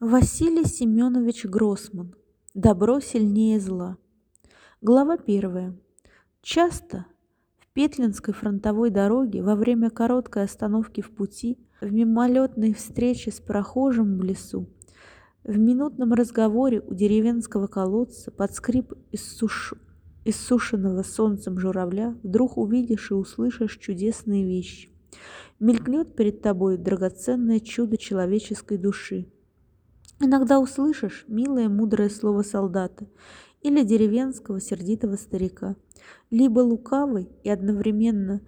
Василий Семенович Гроссман. Добро сильнее зла. Глава первая. Часто в Петлинской фронтовой дороге во время короткой остановки в пути, в мимолетной встрече с прохожим в лесу, в минутном разговоре у деревенского колодца под скрип иссуш... иссушенного солнцем журавля вдруг увидишь и услышишь чудесные вещи. Мелькнет перед тобой драгоценное чудо человеческой души – Иногда услышишь милое мудрое слово солдата или деревенского сердитого старика, либо лукавой и одновременно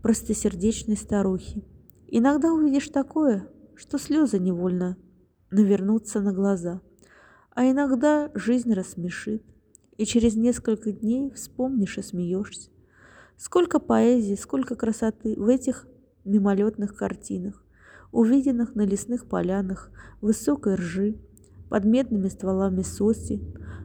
простосердечной старухи. Иногда увидишь такое, что слезы невольно навернутся на глаза, а иногда жизнь рассмешит, и через несколько дней вспомнишь и смеешься. Сколько поэзии, сколько красоты в этих мимолетных картинах увиденных на лесных полянах, высокой ржи, под медными стволами соси,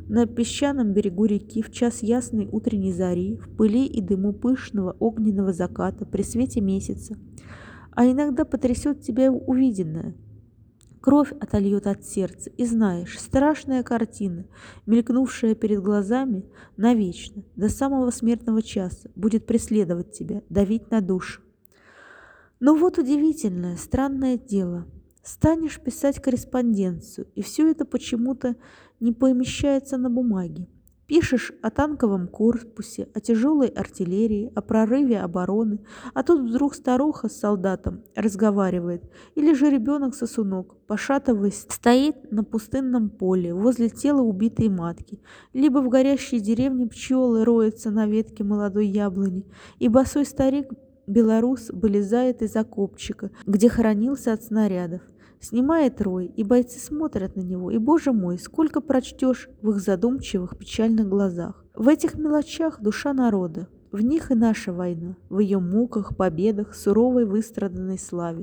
на песчаном берегу реки в час ясной утренней зари, в пыли и дыму пышного огненного заката при свете месяца. А иногда потрясет тебя увиденное. Кровь отольет от сердца, и знаешь, страшная картина, мелькнувшая перед глазами навечно, до самого смертного часа, будет преследовать тебя, давить на душу. Но вот удивительное, странное дело. Станешь писать корреспонденцию, и все это почему-то не помещается на бумаге. Пишешь о танковом корпусе, о тяжелой артиллерии, о прорыве обороны, а тут вдруг старуха с солдатом разговаривает, или же ребенок-сосунок, пошатываясь, стоит на пустынном поле возле тела убитой матки, либо в горящей деревне пчелы роются на ветке молодой яблони, и босой старик Белорус вылезает из окопчика, где хоронился от снарядов. Снимает рой, и бойцы смотрят на него, и, боже мой, сколько прочтешь в их задумчивых, печальных глазах. В этих мелочах душа народа, в них и наша война, в ее муках, победах, суровой выстраданной славе.